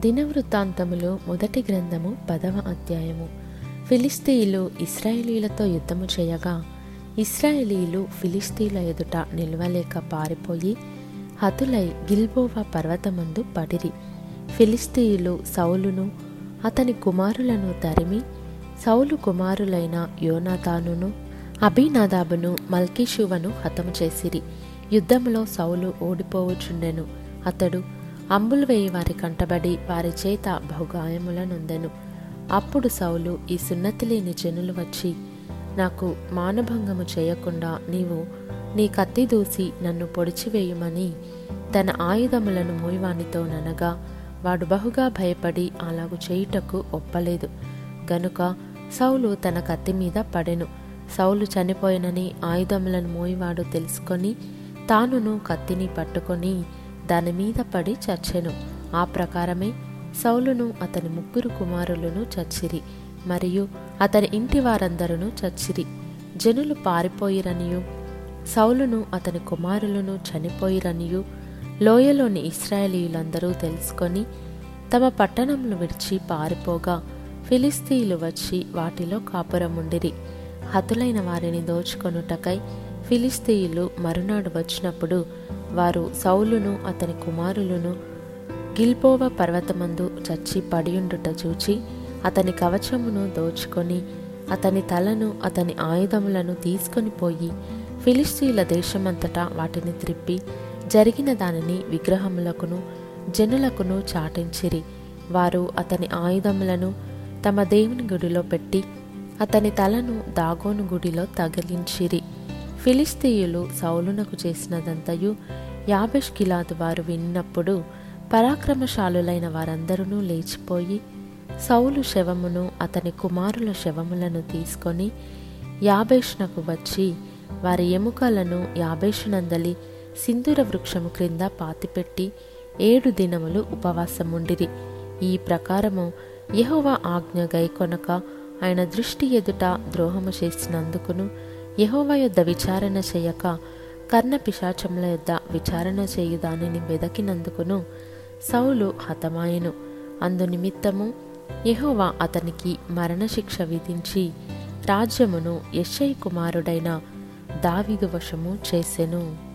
దినవృత్తాంతములు మొదటి గ్రంథము పదవ అధ్యాయము. ఫిలిస్తీయులు ఇస్రాయేలీలతో యుద్ధము చేయగా ఇస్రాయేలీలు ఫిలిస్తీన్ల ఎదుట నిల్వలేక పారిపోయి హతులై గిల్బోవా పర్వతమందు పడిరి. ఫిలిస్తీయులు సౌలును అతని కుమారులను తరిమి సౌలు కుమారులైన యోనాతానును అభినాదాబును మల్కీషువను హతము చేసిరి. యుద్ధంలో సౌలు ఓడిపోవచుండెను అతడు అంబులు వేయి వారి కంటబడి వారి చేత బహుగాయములనుందెను. అప్పుడు సౌలు ఈ సున్నతి లేని జనులు వచ్చి నాకు మానభంగము చేయకుండా నీవు నీ కత్తి దూసి నన్ను పొడిచివేయమని తన ఆయుధములను మోయివానితో ననగా వాడు బహుగా భయపడి అలాగు చేయుటకు ఒప్పలేదు. గనుక సౌలు తన కత్తి మీద పడెను. సౌలు చనిపోయినని ఆయుధములను మోయివాడు తెలుసుకొని తానును కత్తిని పట్టుకొని దాని మీద పడి చచ్చెను. ఆ ప్రకారమే సౌలును అతని ముగ్గురు కుమారులను చచ్చిరి మరియు అతని ఇంటి వారందరూ చచ్చిరి. జనులు పారిపోయిరనియు సౌలును అతని కుమారులను చనిపోయిరనియు లోయలోని ఇస్రాయేలీయులందరూ తెలుసుకొని తమ పట్టణంను విడిచి పారిపోగా ఫిలిస్తీయులు వచ్చి వాటిలో కాపురముండిరి. హతులైన వారిని దోచుకొనుటకై ఫిలిస్తీయులు మరునాడు వచ్చినప్పుడు వారు సౌలును అతని కుమారులను గిల్పోవ పర్వతమందు చచ్చి పడియుండుట చూచి అతని కవచమును దోచుకొని అతని తలను అతని ఆయుధములను తీసుకొని పోయి ఫిలిస్తీన్ల దేశమంతటా వాటిని త్రిప్పి జరిగిన దానిని విగ్రహములకును జనులకును చాటించిరి. వారు అతని ఆయుధములను తమ దేవుని గుడిలో పెట్టి అతని తలను దాగోను గుడిలో తగిలించిరి. ఫిలిస్తీయులు సౌలునకు చేసినదంతయు యాబెష్ గిలాదు వారు విన్నప్పుడు పరాక్రమశాలులైన వారందరూ లేచిపోయి సౌలు శవమును అతని కుమారుల శవములను తీసుకొని యాబేష్నకు వచ్చి వారి ఎముకలను యాబేషునందలి సింధూర వృక్షము క్రింద పాతిపెట్టి ఏడు దినములు ఉపవాసముండిరి. ఈ ప్రకారము యహోవా ఆజ్ఞ గైకొనక ఆయన దృష్టి ఎదుట ద్రోహము చేసినందుకును యహోవ యొద్ద విచారణ చేయక కర్ణ పిశాచముల యొద్ద విచారణ చేయు దానిని వెదకినందుకును సౌలు హతమాయెను. అందు నిమిత్తము యహోవా అతనికి మరణశిక్ష విధించి రాజ్యమును యశ్ఐ కుమారుడైన దావిదు వశము చేసెను.